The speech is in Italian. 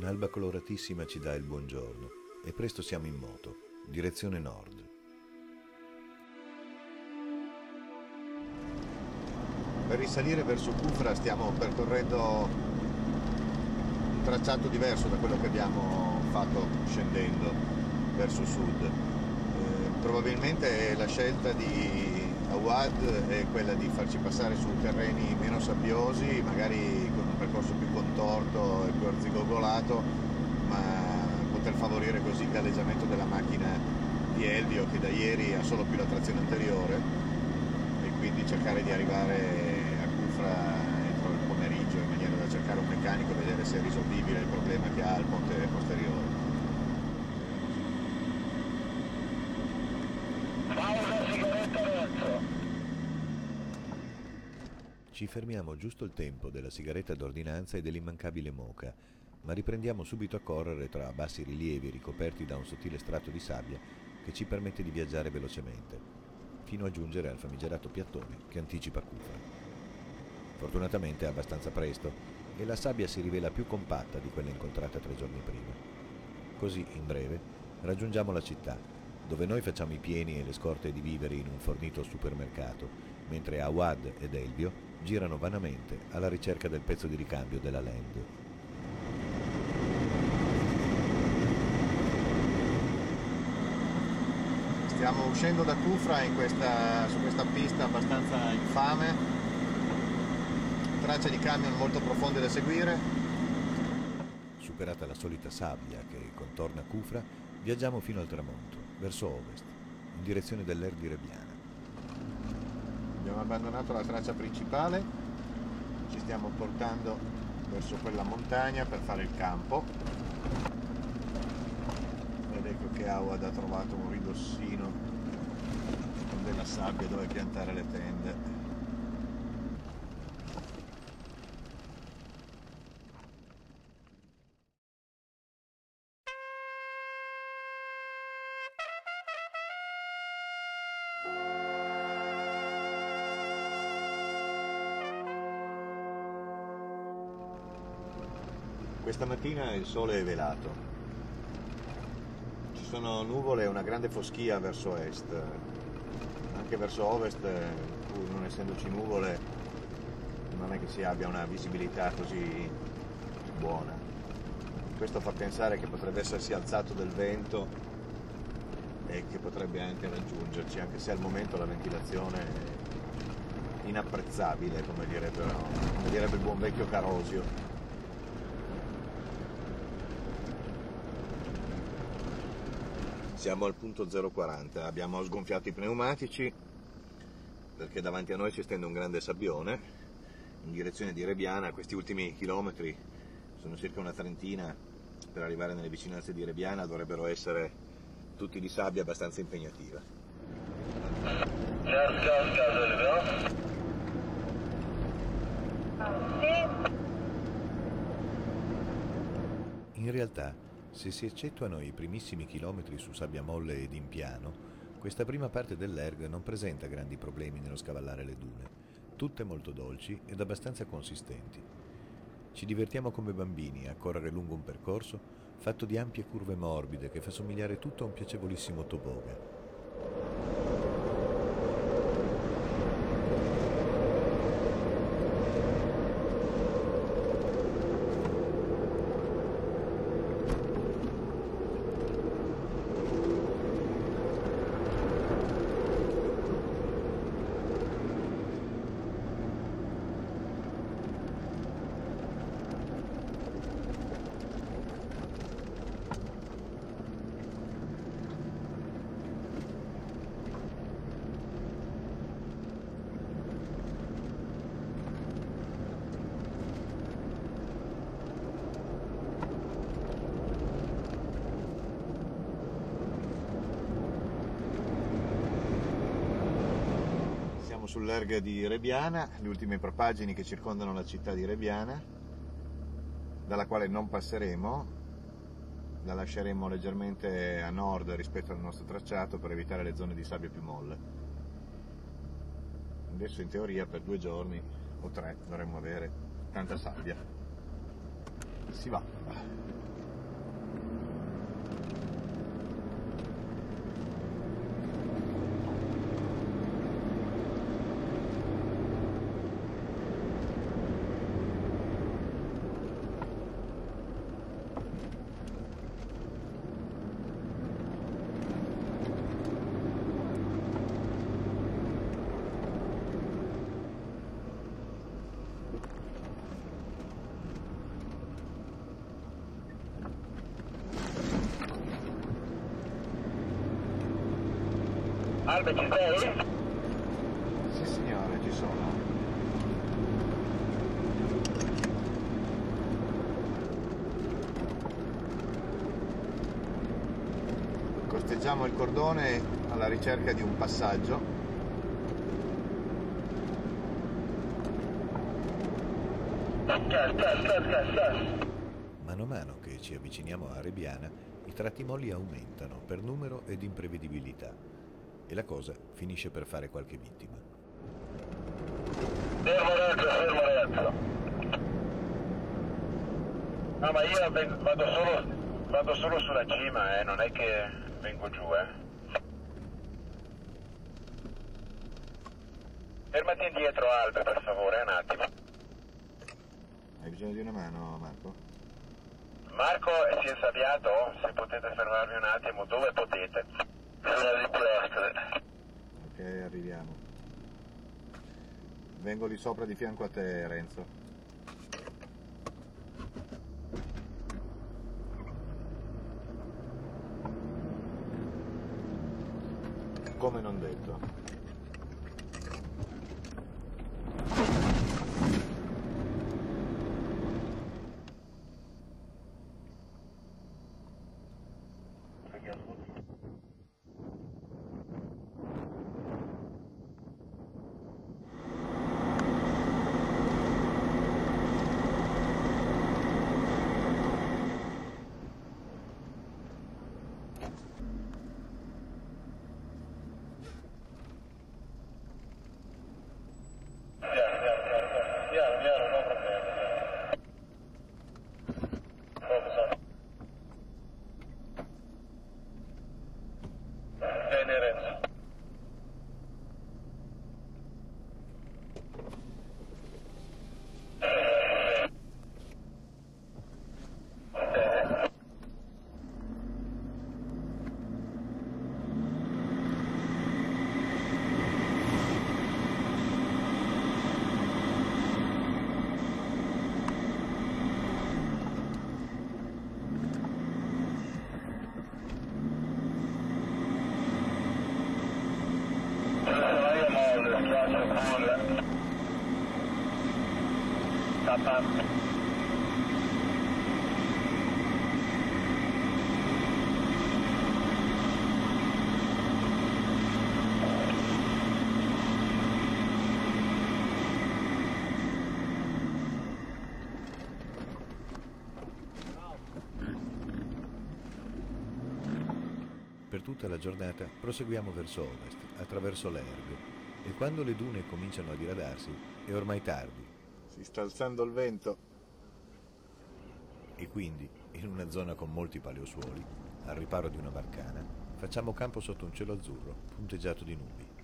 Un'alba coloratissima ci dà il buongiorno e presto siamo in moto, direzione nord. Per risalire verso Cufra stiamo percorrendo un tracciato diverso da quello che abbiamo fatto scendendo verso sud. Eh, probabilmente la scelta di Awad è quella di farci passare su terreni meno sabbiosi, magari percorso più contorto e più arzigogolato, ma poter favorire così il galleggiamento della macchina di Elvio che da ieri ha solo più la trazione anteriore e quindi cercare di arrivare entro il pomeriggio in maniera da cercare un meccanico e vedere se è risolvibile il problema che ha il ponte posteriore. Ci fermiamo giusto il tempo della sigaretta d'ordinanza e dell'immancabile moca, ma riprendiamo subito a correre tra bassi rilievi ricoperti da un sottile strato di sabbia che ci permette di viaggiare velocemente, fino a giungere al famigerato piattone che anticipa Cufra. Fortunatamente è abbastanza presto e la sabbia si rivela più compatta di quella incontrata tre giorni prima. Così, in breve, raggiungiamo la città, dove noi facciamo i pieni e le scorte di viveri in un fornito supermercato, mentre Awad ed Elvio girano vanamente alla ricerca del pezzo di ricambio della Land. Stiamo uscendo da Kufra questa, su questa pista abbastanza infame tracce di camion molto profonde da seguire. Superata la solita sabbia che contorna Cufra, viaggiamo fino al tramonto, verso ovest, in direzione dell'Er di Rebiana. Abbiamo abbandonato la traccia principale, ci stiamo portando verso quella montagna per fare il campo. Ed ecco che Awad ha trovato un ridossino con della sabbia dove piantare le tende. Questa mattina il sole è velato. Ci sono nuvole e una grande foschia verso est. Anche verso ovest, pur non essendoci nuvole, non è che si abbia una visibilità così buona. Questo fa pensare che potrebbe essersi alzato del vento e che potrebbe anche raggiungerci, anche se al momento la ventilazione è inapprezzabile, come, come direbbe il buon vecchio Carosio. Siamo al punto 040, abbiamo sgonfiato i pneumatici perché davanti a noi si stende un grande sabbione in direzione di Rebiana, questi ultimi chilometri sono circa una trentina per arrivare nelle vicinanze di Rebiana dovrebbero essere tutti di sabbia abbastanza impegnativa. In realtà se si eccettuano i primissimi chilometri su sabbia molle ed in piano, questa prima parte dell'erg non presenta grandi problemi nello scavallare le dune, tutte molto dolci ed abbastanza consistenti. Ci divertiamo come bambini a correre lungo un percorso fatto di ampie curve morbide che fa somigliare tutto a un piacevolissimo toboga. Sull'erga di Rebiana, le ultime propagini che circondano la città di Rebiana, dalla quale non passeremo, la lasceremo leggermente a nord rispetto al nostro tracciato per evitare le zone di sabbia più molle. Adesso in teoria per due giorni o tre dovremmo avere tanta sabbia. Si va. Albe ci sei? Sì signore, ci sono. Costeggiamo il cordone alla ricerca di un passaggio. Mano a mano che ci avviciniamo a Rebiana, i tratti molli aumentano per numero ed imprevedibilità e la cosa finisce per fare qualche vittima. Fermo retto, fermo retto. No, ma io vado solo, vado solo sulla cima, eh, non è che vengo giù, eh. Fermati indietro, Albe, per favore, un attimo. Hai bisogno di una mano, Marco? Marco si è insabbiato? Se potete fermarvi un attimo, dove potete? Sulla di Pilastre. Arriviamo. Vengo lì sopra di fianco a te, Renzo. Come non detto. Piano, piano, no problema. Cosa? Bene, Renzo. Io molle, spiace pure. Tappa. Per tutta la giornata proseguiamo verso ovest, attraverso l'Erbe, e quando le dune cominciano a diradarsi è ormai tardi Si sta alzando il vento. e quindi, in una zona con molti paleosuoli, al riparo di una barcana, facciamo campo sotto un cielo azzurro punteggiato di nubi.